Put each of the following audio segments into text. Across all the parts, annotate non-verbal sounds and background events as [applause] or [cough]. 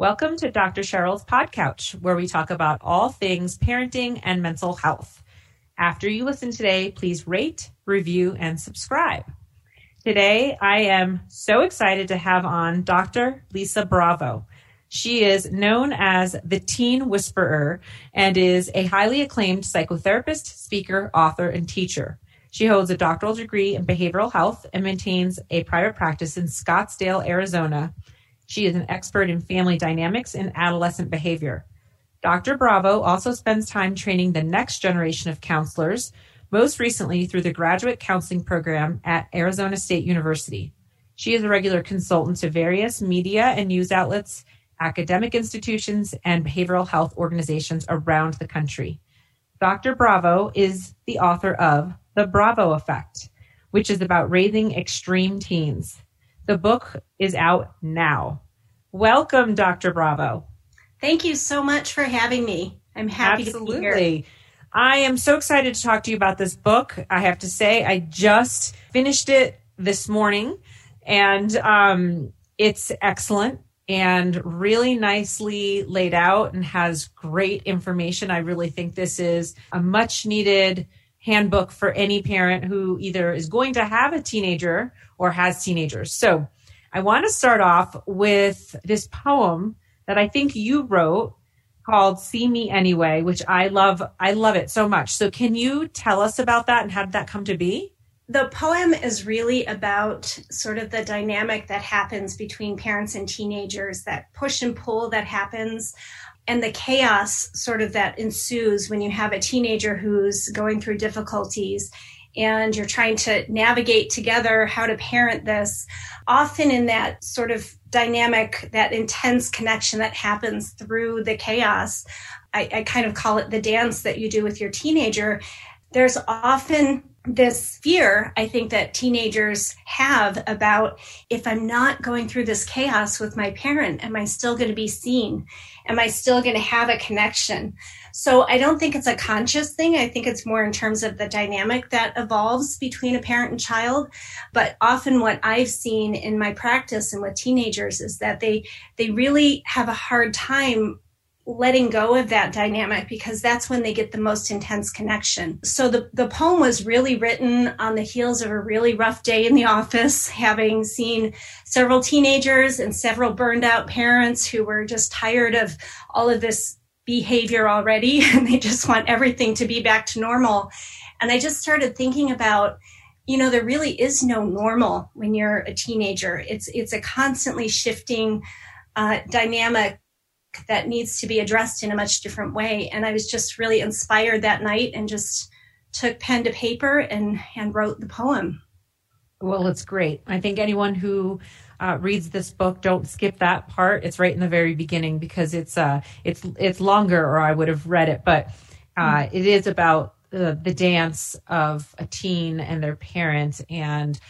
Welcome to Dr. Cheryl's Pod Couch, where we talk about all things parenting and mental health. After you listen today, please rate, review, and subscribe. Today, I am so excited to have on Dr. Lisa Bravo. She is known as the Teen Whisperer and is a highly acclaimed psychotherapist, speaker, author, and teacher. She holds a doctoral degree in behavioral health and maintains a private practice in Scottsdale, Arizona. She is an expert in family dynamics and adolescent behavior. Dr. Bravo also spends time training the next generation of counselors, most recently through the graduate counseling program at Arizona State University. She is a regular consultant to various media and news outlets academic institutions, and behavioral health organizations around the country. Dr. Bravo is the author of The Bravo Effect, which is about raising extreme teens. The book is out now. Welcome, Dr. Bravo. Thank you so much for having me. I'm happy Absolutely. to be here. I am so excited to talk to you about this book. I have to say, I just finished it this morning and um, it's excellent and really nicely laid out and has great information. I really think this is a much needed handbook for any parent who either is going to have a teenager or has teenagers. So I want to start off with this poem that I think you wrote called See Me Anyway, which I love. I love it so much. So can you tell us about that and how did that come to be? the poem is really about sort of the dynamic that happens between parents and teenagers, that push and pull that happens, and the chaos sort of that ensues when you have a teenager who's going through difficulties and you're trying to navigate together how to parent this. Often in that sort of dynamic, that intense connection that happens through the chaos, I, I kind of call it the dance that you do with your teenager. There's often this fear I think that teenagers have about if I'm not going through this chaos with my parent, am I still going to be seen? Am I still going to have a connection? So I don't think it's a conscious thing. I think it's more in terms of the dynamic that evolves between a parent and child. But often what I've seen in my practice and with teenagers is that they, they really have a hard time letting go of that dynamic because that's when they get the most intense connection. So the, the poem was really written on the heels of a really rough day in the office, having seen several teenagers and several burned out parents who were just tired of all of this behavior already [laughs] and they just want everything to be back to normal. And I just started thinking about you know there really is no normal when you're a teenager it's it's a constantly shifting uh, dynamic that needs to be addressed in a much different way. And I was just really inspired that night and just took pen to paper and, and wrote the poem. Well, it's great. I think anyone who uh, reads this book, don't skip that part. It's right in the very beginning because it's uh, it's it's longer, or I would have read it. But uh, mm-hmm. it is about the dance of a teen and their parent, and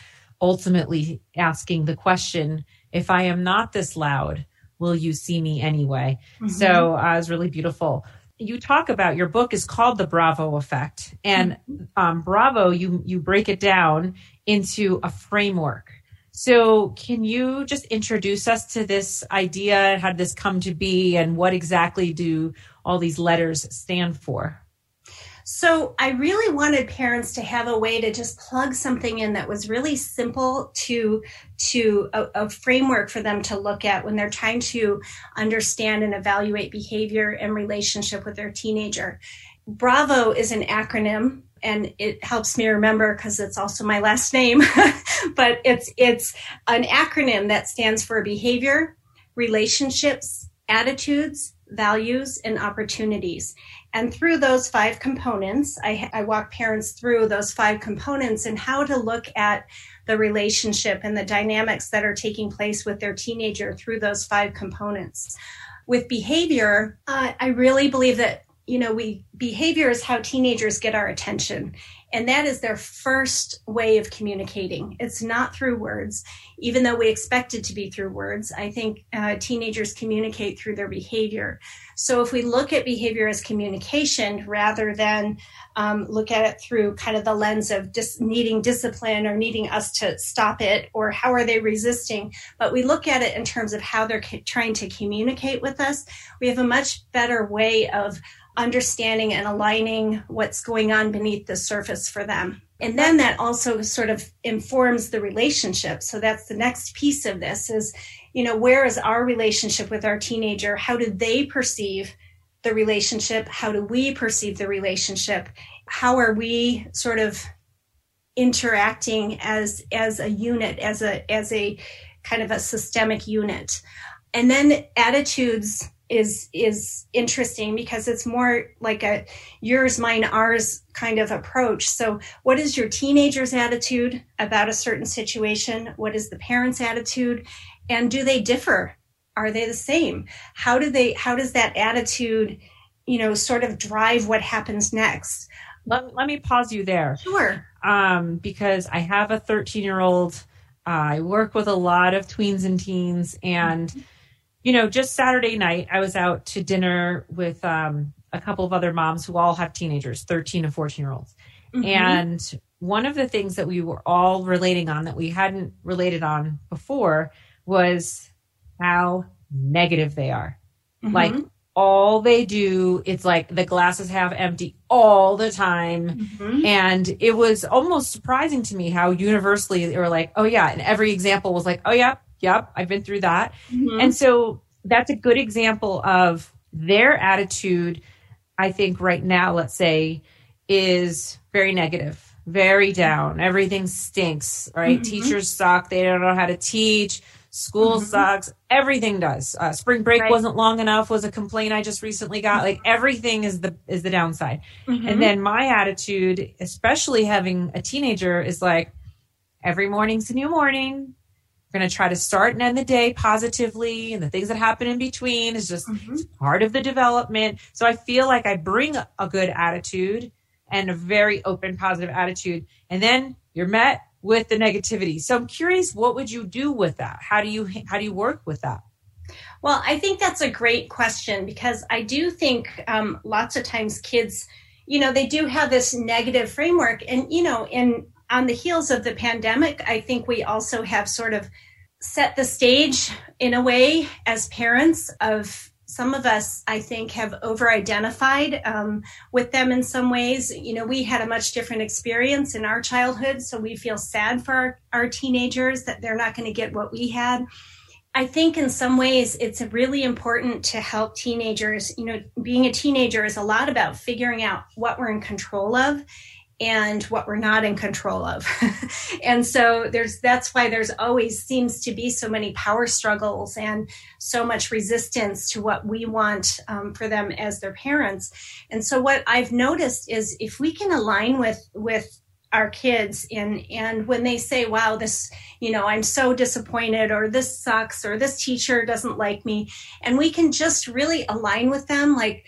ultimately asking the question: If I am not this loud, Will You See Me Anyway? Mm-hmm. So uh, it was really beautiful. You talk about your book is called The Bravo Effect. And mm-hmm. um, Bravo, you, you break it down into a framework. So, can you just introduce us to this idea? How did this come to be? And what exactly do all these letters stand for? So I really wanted parents to have a way to just plug something in that was really simple to to a, a, framework for them to look at when they're trying to understand and evaluate behavior and relationship with their teenager. Bravo is an acronym and it helps me remember because it's also my last name [laughs] but it's it's an acronym that stands for behavior relationships attitudes values and opportunities and through those five components, I, I, walk parents through those five components and how to look at the relationship and the dynamics that are taking place with their teenager through those five components. With behavior, uh, I really believe that you know we behavior is how teenagers get our attention And that is their first way of communicating. It's not through words, even though we expect it to be through words. I think uh, teenagers communicate through their behavior. So if we look at behavior as communication rather than um, look at it through kind of the lens of dis- needing discipline or needing us to stop it or how are they resisting, but we look at it in terms of how they're trying to communicate with us, we have a much better way of understanding and aligning what's going on beneath the surface for them. And then that also sort of informs the relationship. So that's the next piece of this is, you know, where is our relationship with our teenager? How do they perceive the relationship? How do we perceive the relationship? How are we sort of interacting as as a unit, as a as a kind of a systemic unit? And then attitudes is is interesting because it's more like a yours mine ours kind of approach. So what is your teenager's attitude about a certain situation? What is the parent's attitude? And do they differ? Are they the same? How do they how does that attitude you know sort of drive what happens next? Let, let me pause you there. Sure. Um, because i have a 13 year old uh, i work with a lot of tweens and teens and mm-hmm you know, just Saturday night, I was out to dinner with um, a couple of other moms who all have teenagers, 13 and 14 year olds. Mm-hmm. And one of the things that we were all relating on that we hadn't related on before was how negative they are. Mm-hmm. Like all they do, it's like the glasses half empty all the time. Mm-hmm. And it was almost surprising to me how universally they were like, oh yeah. And every example was like, oh yeah, Yep, I've been through that. Mm-hmm. And so that's a good example of their attitude, I think, right now, let's say, is very negative, very down. Everything stinks, right? Mm-hmm. Teachers suck. They don't know how to teach. School mm-hmm. sucks. Everything does. Uh, spring break right. wasn't long enough was a complaint I just recently got. Like everything is the is the downside. Mm-hmm. And then my attitude, especially having a teenager, is like every morning's a new morning. We're going to try to start and end the day positively, and the things that happen in between is just mm-hmm. part of the development. So I feel like I bring a good attitude and a very open, positive attitude, and then you're met with the negativity. So I'm curious, what would you do with that? How do you how do you work with that? Well, I think that's a great question because I do think um, lots of times kids, you know, they do have this negative framework, and you know, in on the heels of the pandemic, I think we also have sort of set the stage in a way as parents of some of us i think have over identified um, with them in some ways. You know we had a much different experience in our childhood so we feel sad for our, our teenagers that they're not going to get what we had. I think in some ways it's really important to help teenagers. You know being a teenager is a lot about figuring out what we're in control of and what we're not in control of. [laughs] and so there's that's why there's always seems to be so many power struggles and so much resistance to what we want um, for them as their parents. And so what I've noticed is if we can align with with our kids and and when they say wow this you know i'm so disappointed or this sucks or this teacher doesn't like me and we can just really align with them like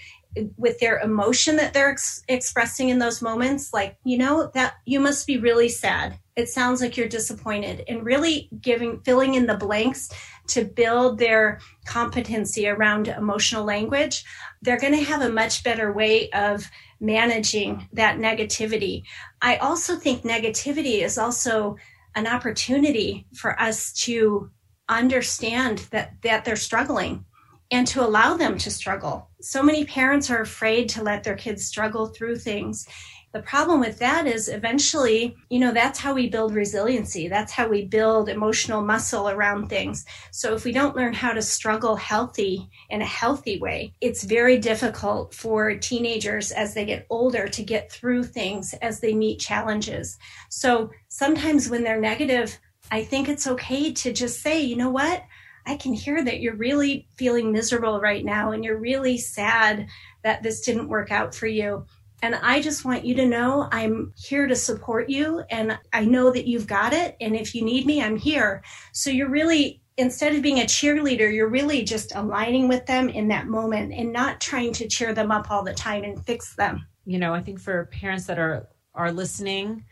with their emotion that they're ex- expressing in those moments like you know that you must be really sad. It sounds like you're disappointed and really giving filling in the blanks to build their competency around emotional language they're going to have a much better way of managing that negativity. I also think negativity is also an opportunity for us to understand that that they're struggling and to allow them to struggle. So many parents are afraid to let their kids struggle through things. The problem with that is eventually, you know, that's how we build resiliency. That's how we build emotional muscle around things. So if we don't learn how to struggle healthy in a healthy way, it's very difficult for teenagers as they get older to get through things as they meet challenges. So sometimes when they're negative, I think it's okay to just say, you know what? I can hear that you're really feeling miserable right now and you're really sad that this didn't work out for you. And I just want you to know I'm here to support you and I know that you've got it. And if you need me, I'm here. So you're really, instead of being a cheerleader, you're really just aligning with them in that moment and not trying to cheer them up all the time and fix them. You know, I think for parents that are are listening,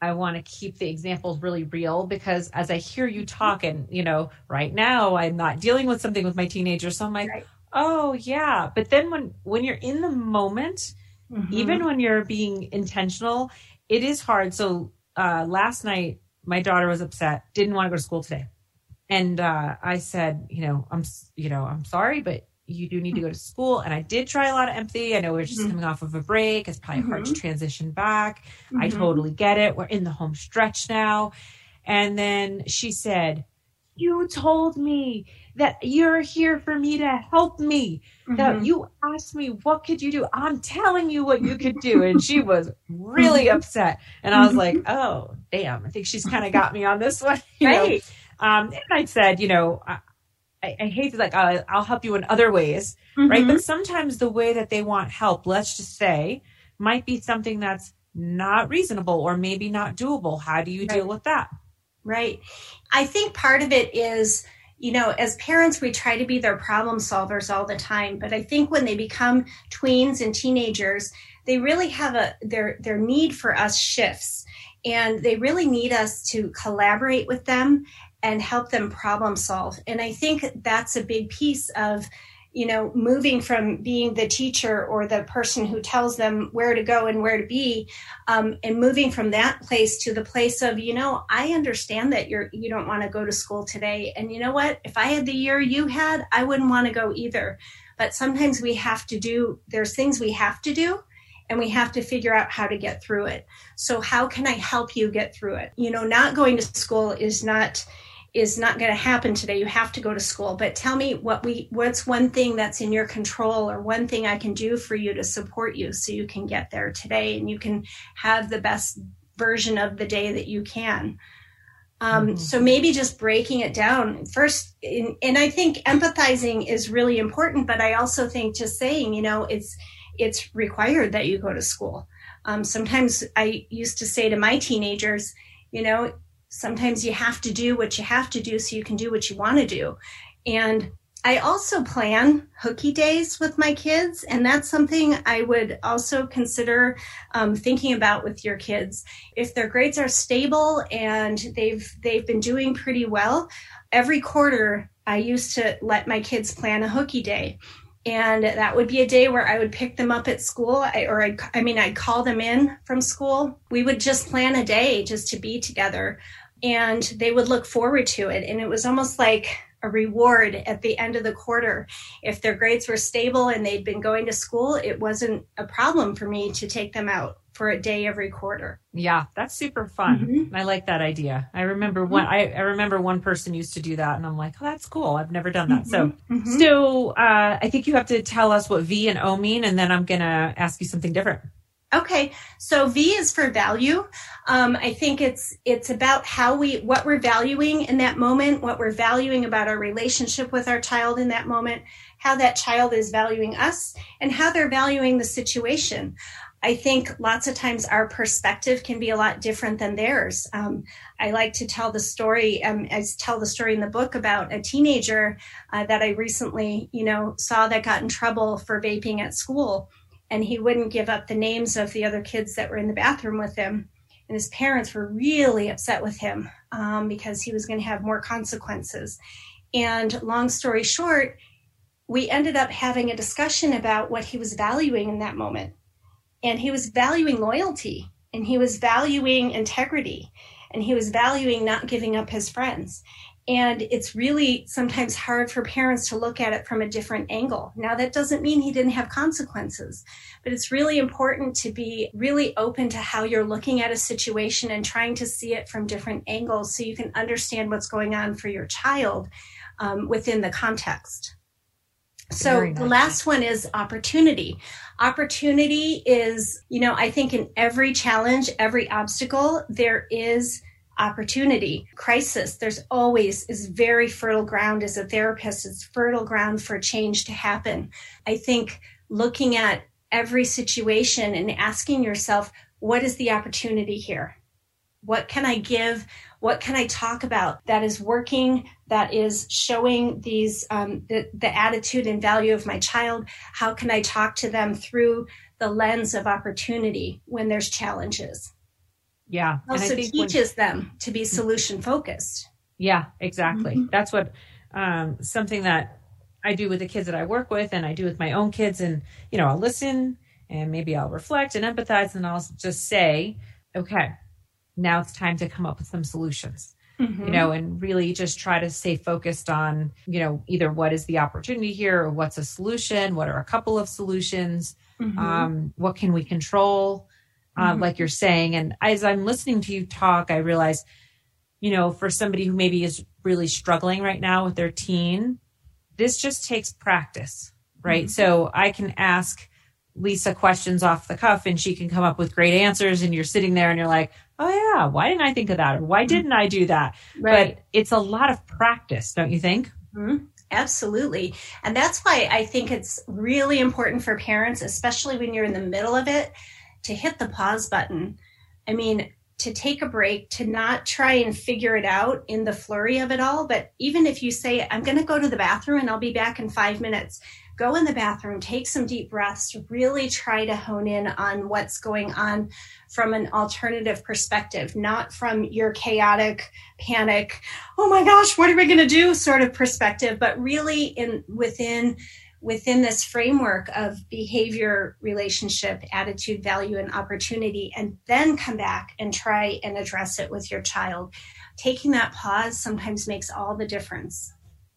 I want to keep the examples really real because as I hear you talk, and you know, right now I'm not dealing with something with my teenager, so I'm like, right. oh yeah. But then when when you're in the moment, mm-hmm. even when you're being intentional, it is hard. So uh, last night, my daughter was upset, didn't want to go to school today, and uh, I said, you know, I'm you know, I'm sorry, but you do need to go to school. And I did try a lot of empathy. I know we're just mm-hmm. coming off of a break. It's probably mm-hmm. hard to mm-hmm. transition back. Mm-hmm. I totally get it. We're in the home stretch now. And then she said, You told me that you're here for me to help me. That mm-hmm. you asked me, What could you do? I'm telling you what you could do. And she was really mm-hmm. upset. And I was like, Oh, damn. I think she's kind of got me on this one. [laughs] You right. Know? Um, and I said, You know, I, I hate to like uh, I'll help you in other ways, mm-hmm. right? But sometimes the way that they want help, let's just say, might be something that's not reasonable or maybe not doable. How do you right. deal with that? Right. I think part of it is you know, as parents, we try to be their problem solvers all the time. But I think when they become tweens and teenagers, they really have a their their need for us shifts, and they really need us to collaborate with them and help them problem solve. And I think that's a big piece of, you know, moving from being the teacher or the person who tells them where to go and where to be, um, and moving from that place to the place of, you know, I understand that you're you don't want to go to school today, and you know what? If I had the year you had, I wouldn't want to go either. But sometimes we have to do. There's things we have to do and we have to figure out how to get through it. So, how can I help you get through it? You know, not going to school is not is not going to happen today you have to go to school. But tell me what we what's one thing that's in your control or one thing i can do for you to support you so you can get there today and you can have the best version of the day that you can. Um, mm-hmm. so maybe just breaking it down. First in, and i think empathizing is really important but i also think just saying you know it's it's required that you go to school. Um, sometimes i used to say to my teenagers you know sometimes you have to do what you have to do so you can do what you want to do. And I also plan hooky days with my kids, and that's something I would also consider um, thinking about with your kids. If their grades are stable and they've they've been doing pretty well, every quarter I used to let my kids plan a hooky day, and that would be a day where I would pick them up at school, I, or I'd, I mean I'd call them in from school. We would just plan a day just to be together and they would look forward to it. And it was almost like a reward at the end of the quarter. If their grades were stable and they'd been going to school, it wasn't a problem for me to take them out for a day every quarter. Yeah, that's super fun. Mm-hmm. I like that idea. I remember one. I, I, remember one person used to do that, and I'm like, oh, that's cool. I've never done that. Mm-hmm. So, mm-hmm. so uh, I think you have to tell us what V and O mean, and then I'm gonna ask you something different. Okay, so V is for value. Um, I think it's it's about how we what we're valuing in that moment, what we're valuing about our relationship with our child in that moment, how that child is valuing us, and how they're valuing the situation. I think lots of times our perspective can be a lot different than theirs. Um, I like to tell the story. Um, I tell the story in the book about a teenager uh, that I recently, you know, saw that got in trouble for vaping at school and he wouldn't give up the names of the other kids that were in the bathroom with him. And his parents were really upset with him um, because he was going to have more consequences. And long story short, we ended up having a discussion about what he was valuing in that moment. And he was valuing loyalty and he was valuing integrity and he was valuing not giving up his friends. And it's really sometimes hard for parents to look at it from a different angle. Now, that doesn't mean he didn't have consequences, but it's really important to be really open to how you're looking at a situation and trying to see it from different angles so you can understand what's going on for your child um, within the context. So the last one is opportunity. Opportunity is, you know, I think in every challenge, every obstacle, there is opportunity. Crisis there's always is very fertile ground. As a therapist it's fertile ground for change to happen. I think looking at every situation and asking yourself what is the opportunity here? What can I give? What can I talk about that is working, that is showing these um, the, the attitude and value of my child? How can I talk to them through the lens of opportunity when there's challenges? Yeah. Also teaches when, them to be solution focused. Yeah, exactly. Mm-hmm. That's what um, something that I do with the kids that I work with and I do with my own kids. And, you know, I'll listen and maybe I'll reflect and empathize and I'll just say, okay, now it's time to come up with some solutions. Mm-hmm. You know, and really just try to stay focused on, you know, either what is the opportunity here or what's a solution, what are a couple of solutions, mm-hmm. um, what can we control, um, mm-hmm. like you're saying. And as I'm listening to you talk, I realize, you know, for somebody who maybe is really struggling right now with their teen, this just takes practice, right? Mm-hmm. So I can ask Lisa questions off the cuff and she can come up with great answers and you're sitting there and you're like, oh yeah, why didn't I think of that? Or why mm-hmm. didn't I do that? Right. But it's a lot of practice, don't you think? Mm-hmm. Absolutely. And that's why I think it's really important for parents, especially when you're in the middle of it, to hit the pause button. I mean, to take a break, to not try and figure it out in the flurry of it all. But even if you say, I'm going to go to the bathroom and I'll be back in five minutes, go in the bathroom, take some deep breaths, really try to hone in on what's going on from an alternative perspective, not from your chaotic panic, oh my gosh, what are we going to do sort of perspective, but really in within within this framework of behavior, relationship, attitude, value, and opportunity, and then come back and try and address it with your child. Taking that pause sometimes makes all the difference.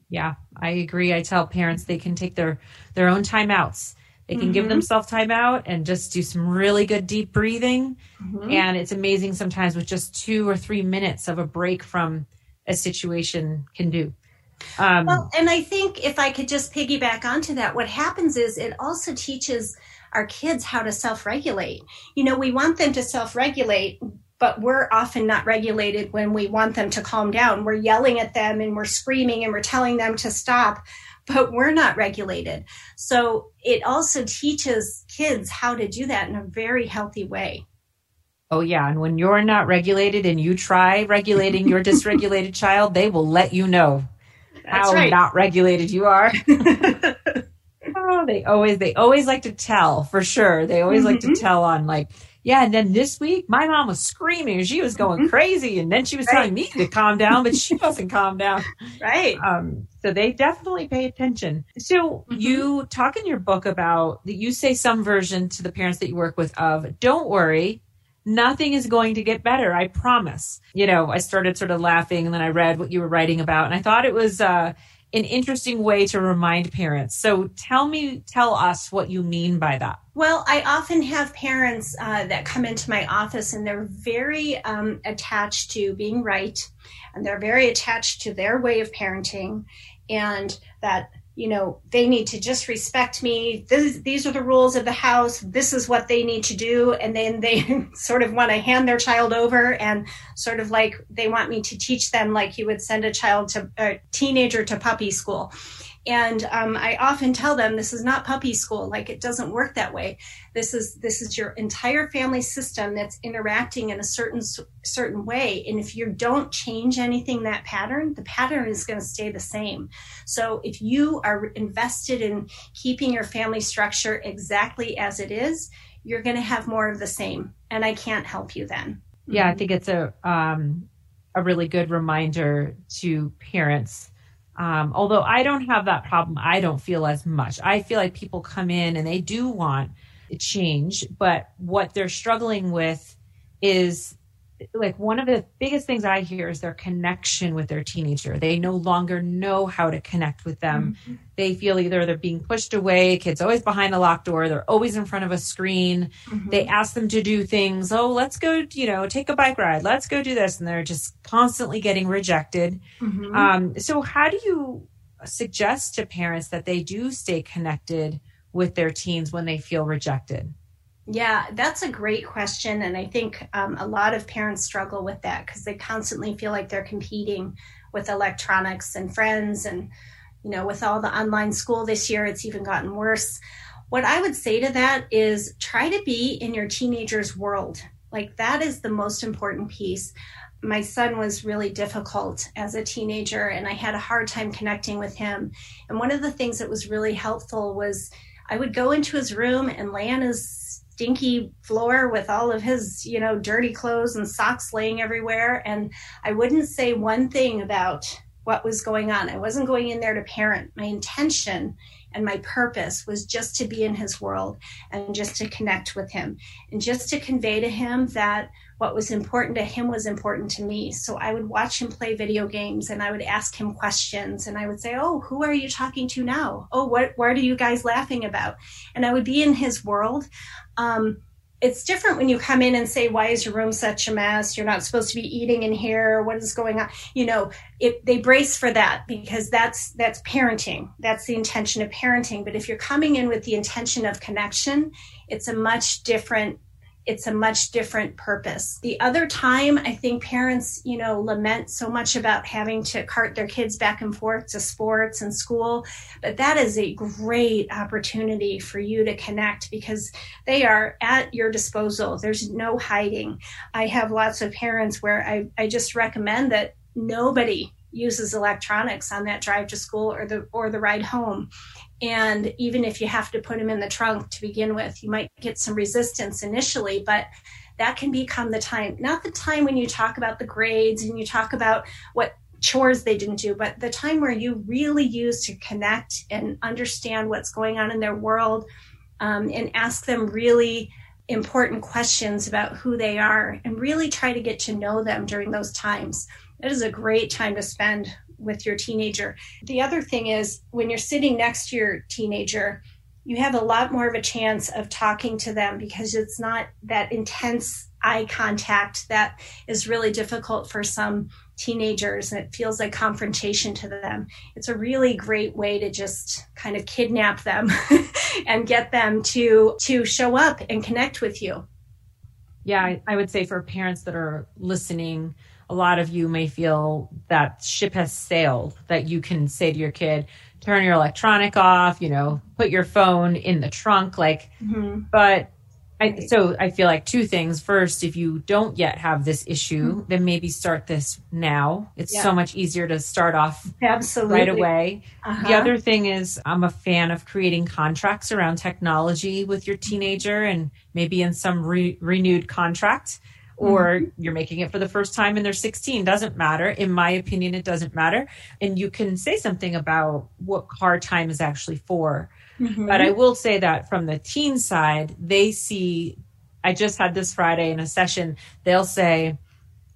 Yeah, I agree. I tell parents they can take their their own timeouts. They can mm-hmm. give themselves time out and just do some really good deep breathing. Mm-hmm. And it's amazing sometimes with just two or three minutes of a break from a situation can do. Um, well, and I think if I could just piggyback onto that, what happens is it also teaches our kids how to self regulate. You know, we want them to self regulate, but we're often not regulated when we want them to calm down. We're yelling at them and we're screaming and we're telling them to stop, but we're not regulated. So it also teaches kids how to do that in a very healthy way. Oh, yeah. And when you're not regulated and you try regulating your [laughs] dysregulated child, they will let you know how right. not regulated you are. [laughs] they always they always like to tell for sure. They always mm-hmm. like to mm-hmm. tell on like, yeah, and then this week my mom was screaming, she was going mm-hmm. crazy, and then she was right. telling me to calm down, but she [laughs] wasn't calm down. Right. Um, so they definitely pay attention. So mm-hmm. you talk in your book about that you say some version to the parents that you work with of don't worry, nothing is going to get better. I promise. You know, I started sort of laughing and then I read what you were writing about and I thought it was, uh, an interesting way to remind parents. So tell me, tell us what you mean by that. Well, I often have parents uh, that come into my office and they're very um, attached to being right and they're very attached to their way of parenting and that you know, they need to just respect me. This, these are the rules of the house. This is what they need to do. And then they [laughs] sort of want to hand their child over and sort of like they want me to teach them like you would send a child to a teenager to puppy school. And um, I often tell them this is not puppy school. Like it doesn't work that way. This is this is your entire family system that's interacting in a certain certain way. And if you don't change anything that pattern, the pattern is going to stay the same. So if you are invested in keeping your family structure exactly as it is, you're going to have more of the same. And I can't help you then. Yeah, I think it's a um, a really good reminder to parents um, although I don't have that problem, I don't feel as much. I feel like people come in and they do want change, but what they're struggling with is like one of the biggest things I hear is their connection with their teenager. They no longer know how to connect with them. Mm-hmm. They feel either they're being pushed away, kids always behind a locked door, they're always in front of a screen. Mm-hmm. They ask them to do things, oh, let's go, you know, take a bike ride, let's go do this. And they're just constantly getting rejected. Mm-hmm. Um, so, how do you suggest to parents that they do stay connected with their teens when they feel rejected? Yeah, that's a great question. And I think um, a lot of parents struggle with that because they constantly feel like they're competing with electronics and friends. And, you know, with all the online school this year, it's even gotten worse. What I would say to that is try to be in your teenager's world. Like that is the most important piece. My son was really difficult as a teenager and I had a hard time connecting with him. And one of the things that was really helpful was I would go into his room and lay on his stinky floor with all of his, you know, dirty clothes and socks laying everywhere. And I wouldn't say one thing about what was going on. I wasn't going in there to parent. My intention and my purpose was just to be in his world and just to connect with him and just to convey to him that what was important to him was important to me. So I would watch him play video games and I would ask him questions and I would say, Oh, who are you talking to now? Oh, what, what are you guys laughing about? And I would be in his world. Um, it's different when you come in and say why is your room such a mess? You're not supposed to be eating in here. What is going on? You know it, they brace for that because that's that's parenting. That's the intention of parenting. But if you're coming in with the intention of connection it's a much different it's a much different purpose. The other time, I think parents, you know, lament so much about having to cart their kids back and forth to sports and school, but that is a great opportunity for you to connect because they are at your disposal. There's no hiding. I have lots of parents where I, I just recommend that nobody uses electronics on that drive to school or the or the ride home and even if you have to put them in the trunk to begin with, you might get some resistance initially, but that can become the time, not the time when you talk about the grades and you talk about what chores they didn't do, but the time where you really use to connect and understand what's going on in their world um, and ask them really important questions about who they are and really try to get to know them during those times. It is a great time to spend with your teenager. The other thing is when you're sitting next to your teenager, you have a lot more of a chance of talking to them because it's not that intense eye contact that is really difficult for some teenagers and it feels like confrontation to them. It's a really great way to just kind of kidnap them [laughs] and get them to to show up and connect with you. Yeah, I, I would say for parents that are listening, a lot of you may feel that ship has sailed, that you can say to your kid, turn your electronic off, you know, put your phone in the trunk, like, mm-hmm. but I, so I feel like two things. First, if you don't yet have this issue, mm-hmm. then maybe start this now. It's yeah. so much easier to start off absolutely right away. Uh-huh. The other thing is, I'm a fan of creating contracts around technology with your teenager, and maybe in some re- renewed contract or mm-hmm. you're making it for the first time and they're 16 doesn't matter in my opinion it doesn't matter and you can say something about what car time is actually for mm-hmm. but i will say that from the teen side they see i just had this friday in a session they'll say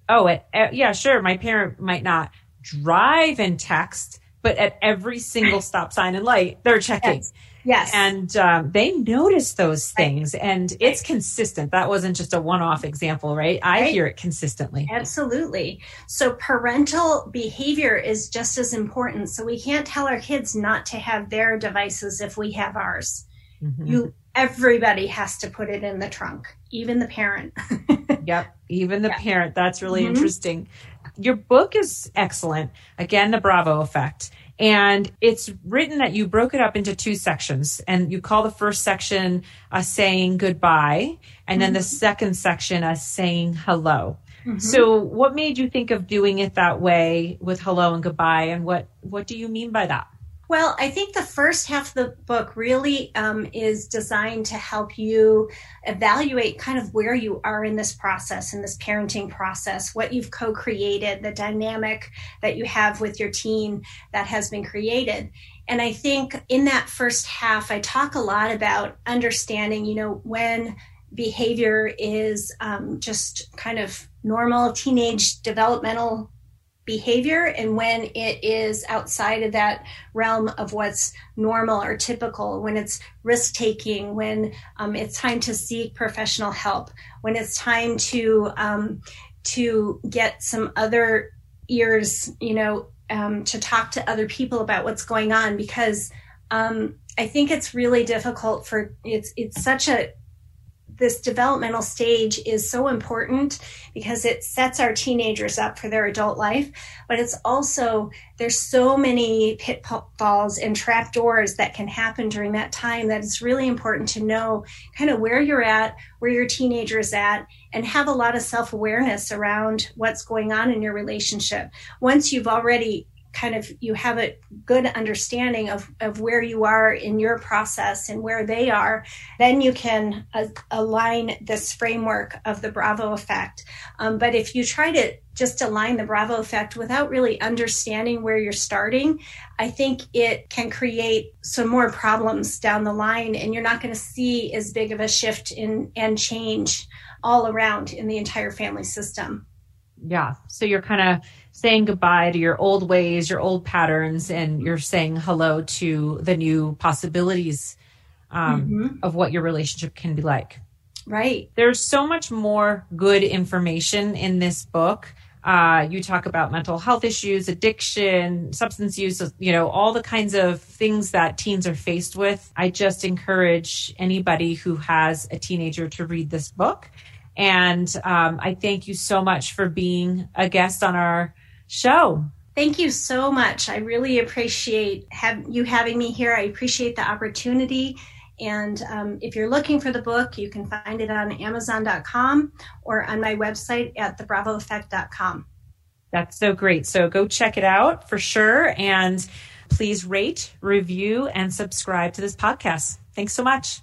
oh at, yeah sure my parent might not drive and text but at every single stop sign and light they're checking yes. Yes. And um, they notice those things right. and it's consistent. That wasn't just a one off example, right? I right. hear it consistently. Absolutely. So parental behavior is just as important. So we can't tell our kids not to have their devices if we have ours. Mm-hmm. You everybody has to put it in the trunk, even the parent. [laughs] yep, even the yep. parent. That's really mm-hmm. interesting. Your book is excellent. Again, the Bravo effect. And it's written that you broke it up into two sections and you call the first section a saying goodbye and mm-hmm. then the mm-hmm. second section a saying hello. Mm-hmm. So what made you think of doing it that way with hello and goodbye and what what do you mean by that? Well, I think the first half of the book really um, is designed to help you evaluate kind of where you are in this process, in this parenting process, what you've co created, the dynamic that you have with your teen that has been created. And I think in that first half, I talk a lot about understanding, you know, when behavior is um, just kind of normal teenage developmental behavior and when it is outside of that realm of what's normal or typical, when it's risk taking, when um, it's time to seek professional help, when it's time to um, to get some other ears, you know, um, to talk to other people about what's going on because um, I think it's really difficult for it's it's such a this developmental stage is so important because it sets our teenagers up for their adult life but it's also there's so many pitfalls and trapdoors that can happen during that time that it's really important to know kind of where you're at where your teenager is at and have a lot of self-awareness around what's going on in your relationship. Once you've already kind of you have a good understanding of, of where you are in your process and where they are then you can uh, align this framework of the bravo effect. Um, but if you try to just align the bravo effect without really understanding where you're starting i think it can create some more problems down the line and you're not going to see as big of a shift in and change all around in the entire family system. Yeah. So you're kind of saying goodbye to your old ways, your old patterns, and you're saying hello to the new possibilities um, mm-hmm. of what your relationship can be like. Right. There's so much more good information in this book. Uh, you talk about mental health issues, addiction, substance use, you know, all the kinds of things that teens are faced with. I just encourage anybody who has a teenager to read this book. And um, I thank you so much for being a guest on our show. Thank you so much. I really appreciate have, you having me here. I appreciate the opportunity. And um, if you're looking for the book, you can find it on Amazon.com or on my website at thebravoeffect.com. That's so great. So go check it out for sure. And please rate, review, and subscribe to this podcast. Thanks so much.